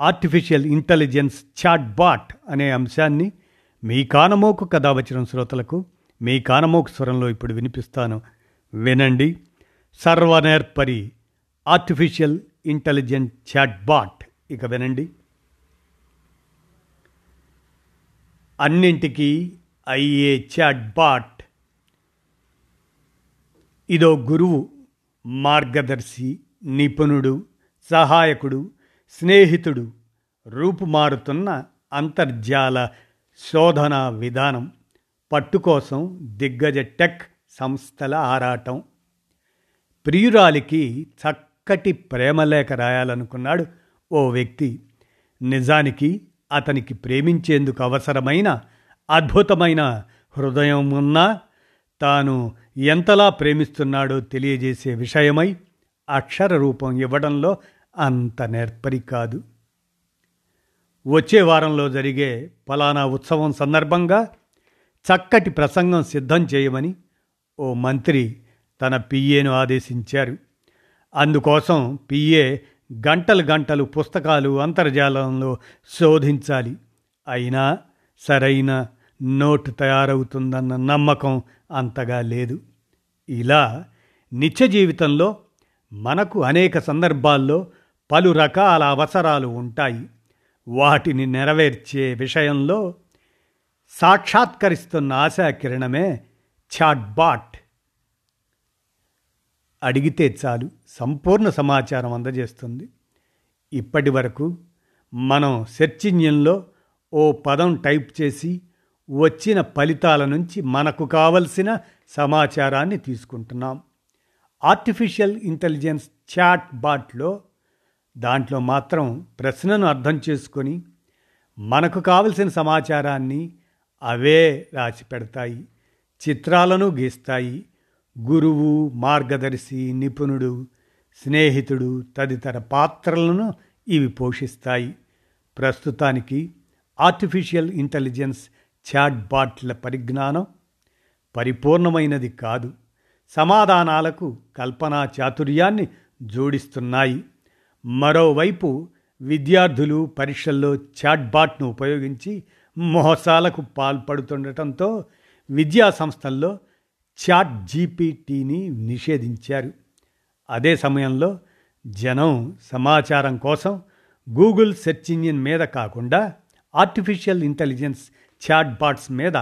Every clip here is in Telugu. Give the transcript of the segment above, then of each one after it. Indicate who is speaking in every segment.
Speaker 1: ఆర్టిఫిషియల్ ఇంటెలిజెన్స్ చాట్ బాట్ అనే అంశాన్ని మీ కానమోకు కథ వచ్చిన శ్రోతలకు మీ కానమోకు స్వరంలో ఇప్పుడు వినిపిస్తాను. వినండి. సర్వనేర్పరి ఆర్టిఫిషియల్ ఇంటెలిజెంట్ చాట్ బాట్ ఇక వినండి. అన్నింటికీ అయ్యే చాట్ బాట్ ఇదో గురువు మార్గదర్శి నిపుణుడు సహాయకుడు స్నేహితుడు రూపుమారుతున్న అంతర్జాల శోధన విధానం పట్టుకోసం దిగ్గజ టెక్ సంస్థల ఆరాటం. ప్రియురాలికి చక్కటి ప్రేమలేఖ రాయాలనుకున్నాడు ఓ వ్యక్తి. నిజానికి అతనికి ప్రేమించేందుకు అవసరమైన అద్భుతమైన హృదయం ఉన్నా తాను ఎంతలా ప్రేమిస్తున్నాడో తెలియజేసే విషయమై అక్షర రూపం ఇవ్వడంలో అంత నేర్పరి కాదు. వచ్చే వారంలో జరిగే ఫలానా ఉత్సవం సందర్భంగా చక్కటి ప్రసంగం సిద్ధం చేయమని ఓ మంత్రి తన పిఏను ఆదేశించారు. అందుకోసం పిఏ గంటలు గంటలు పుస్తకాలు అంతర్జాలంలో శోధించాలి. అయినా సరైన నోట్ తయారవుతుందన్న నమ్మకం అంతగా లేదు. ఇలా నిత్య జీవితంలో మనకు అనేక సందర్భాల్లో పలు రకాల అవసరాలు ఉంటాయి. వాటిని నెరవేర్చే విషయంలో సాక్షాత్కరిస్తున్న ఆశా కిరణమే చాట్బాట్. అడిగితే చాలు సంపూర్ణ సమాచారం అందజేస్తుంది. ఇప్పటి వరకు మనం సెర్చ్ ఇంజిన్లో ఓ పదం టైప్ చేసి వచ్చిన ఫలితాల నుంచి మనకు కావలసిన సమాచారాన్ని తీసుకుంటున్నాం. ఆర్టిఫిషియల్ ఇంటెలిజెన్స్ చాట్ బాట్లో దాంట్లో మాత్రం ప్రశ్నను అర్థం చేసుకొని మనకు కావలసిన సమాచారాన్ని అవే రాసి పెడతాయి చిత్రాలను గీస్తాయి. గురువు మార్గదర్శి నిపుణుడు స్నేహితుడు తదితర పాత్రలను ఇవి పోషిస్తాయి. ప్రస్తుతానికి ఆర్టిఫిషియల్ ఇంటెలిజెన్స్ చాట్ బాట్ల పరిజ్ఞానం పరిపూర్ణమైనది కాదు సమాధానాలకు కల్పనా చాతుర్యాన్ని జోడిస్తున్నాయి. మరోవైపు విద్యార్థులు పరీక్షల్లో చాట్బాట్ను ఉపయోగించి మోసాలకు పాల్పడుతుండటంతో విద్యా సంస్థల్లో చాట్ జీపీటీని నిషేధించారు. అదే సమయంలో జనం సమాచారం కోసం గూగుల్ సెర్చ్ ఇంజిన్ మీద కాకుండా ఆర్టిఫిషియల్ ఇంటెలిజెన్స్ చాట్ బాట్స్ మీద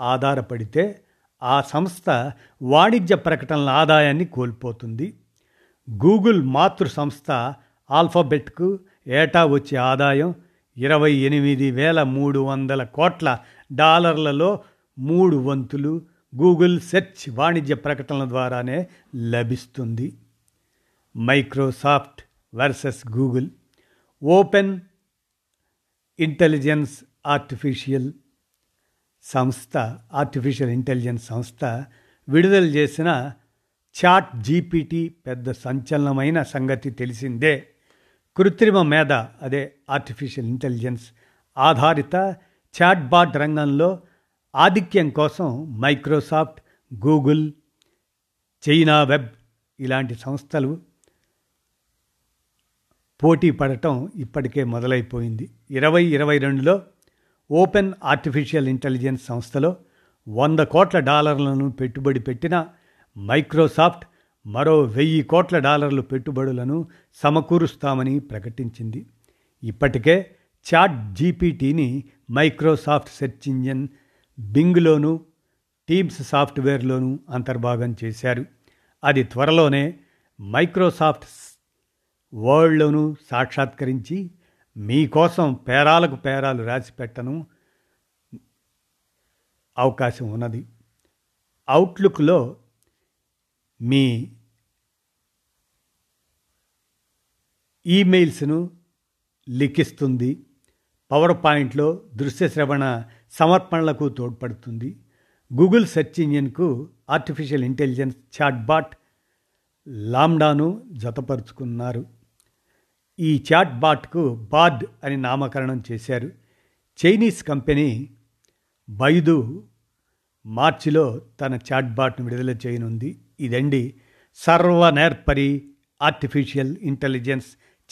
Speaker 1: ఆధారపడితే ఆ సంస్థ వాణిజ్య ప్రకటనల ఆదాయాన్ని కోల్పోతుంది. గూగుల్ మాతృ సంస్థ ఆల్ఫాబెట్కు ఏటా వచ్చే ఆదాయం ఇరవై ఎనిమిది వేల మూడు వందల కోట్ల డాలర్లలో మూడు వంతులు గూగుల్ సెర్చ్ వాణిజ్య ప్రకటనల ద్వారానే లభిస్తుంది. Microsoft versus Google open intelligence artificial సంస్థ ఆర్టిఫిషియల్ ఇంటెలిజెన్స్ సంస్థ విడుదల చేసిన చాట్ జీపీటీ పెద్ద సంచలనమైన సంగతి తెలిసిందే. కృత్రిమ మేధ అదే ఆర్టిఫిషియల్ ఇంటెలిజెన్స్ ఆధారిత చాట్బాట్ రంగంలో ఆధిక్యం కోసం మైక్రోసాఫ్ట్ గూగుల్ చైనా వెబ్ ఇలాంటి సంస్థలు పోటీ పడటం ఇప్పటికే మొదలైపోయింది. ఇరవై ఇరవై రెండులో ఓపెన్ ఆర్టిఫిషియల్ ఇంటెలిజెన్స్ సంస్థలో వంద కోట్ల డాలర్లను పెట్టుబడి పెట్టిన మైక్రోసాఫ్ట్ మరో వెయ్యి కోట్ల డాలర్లు పెట్టుబడులను సమకూరుస్తామని ప్రకటించింది. ఇప్పటికే చాట్ జీపీటీని మైక్రోసాఫ్ట్ సెర్చ్ ఇంజిన్ బింగ్లోనూ టీమ్స్ సాఫ్ట్వేర్లోనూ అంతర్భాగం చేశారు. అది త్వరలోనే మైక్రోసాఫ్ట్ వరల్డ్లోనూ సాక్షాత్కరించి మీకోసం పేరాలకు పేరాలు రాసి పెట్టను అవకాశం ఉన్నది. అవుట్లుక్లో మీ ఈమెయిల్స్ను లిఖిస్తుంది. పవర్ పాయింట్లో దృశ్య శ్రవణ సమర్పణలకు తోడ్పడుతుంది. గూగుల్ సెర్చ్ ఇంజిన్కు ఆర్టిఫిషియల్ ఇంటెలిజెన్స్ చాట్బాట్ లామ్డాను జతపరుచుకున్నారు. ఈ చాట్బాట్కు బార్డ్ అని నామకరణం చేశారు. చైనీస్ కంపెనీ బైదు మార్చిలో తన చాట్బాట్ను విడుదల చేయనుంది. ఇదండి సర్వనేర్పరి ఆర్టిఫిషియల్ ఇంటెలిజెన్స్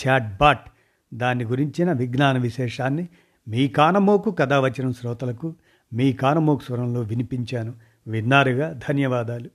Speaker 1: చాట్బాట్ దాని గురించిన విజ్ఞాన విశేషాన్ని మీ కానమోకు కథావచనం శ్రోతలకు మీ కానమోకు స్వరంలో వినిపించాను. విన్నారుగా? ధన్యవాదాలు.